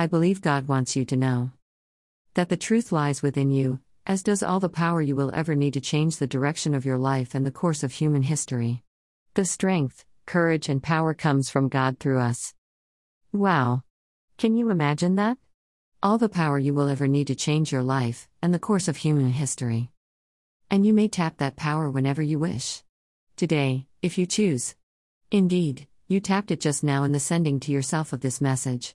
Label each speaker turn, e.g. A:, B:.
A: I believe God wants you to know that the truth lies within you, as does all the power you will ever need to change the direction of your life and the course of human history. The strength, courage, and power comes from God through us. Wow! Can you imagine that? All the power you will ever need to change your life and the course of human history. And you may tap that power whenever you wish. Today, if you choose. Indeed, you tapped it just now in the sending to yourself of this message.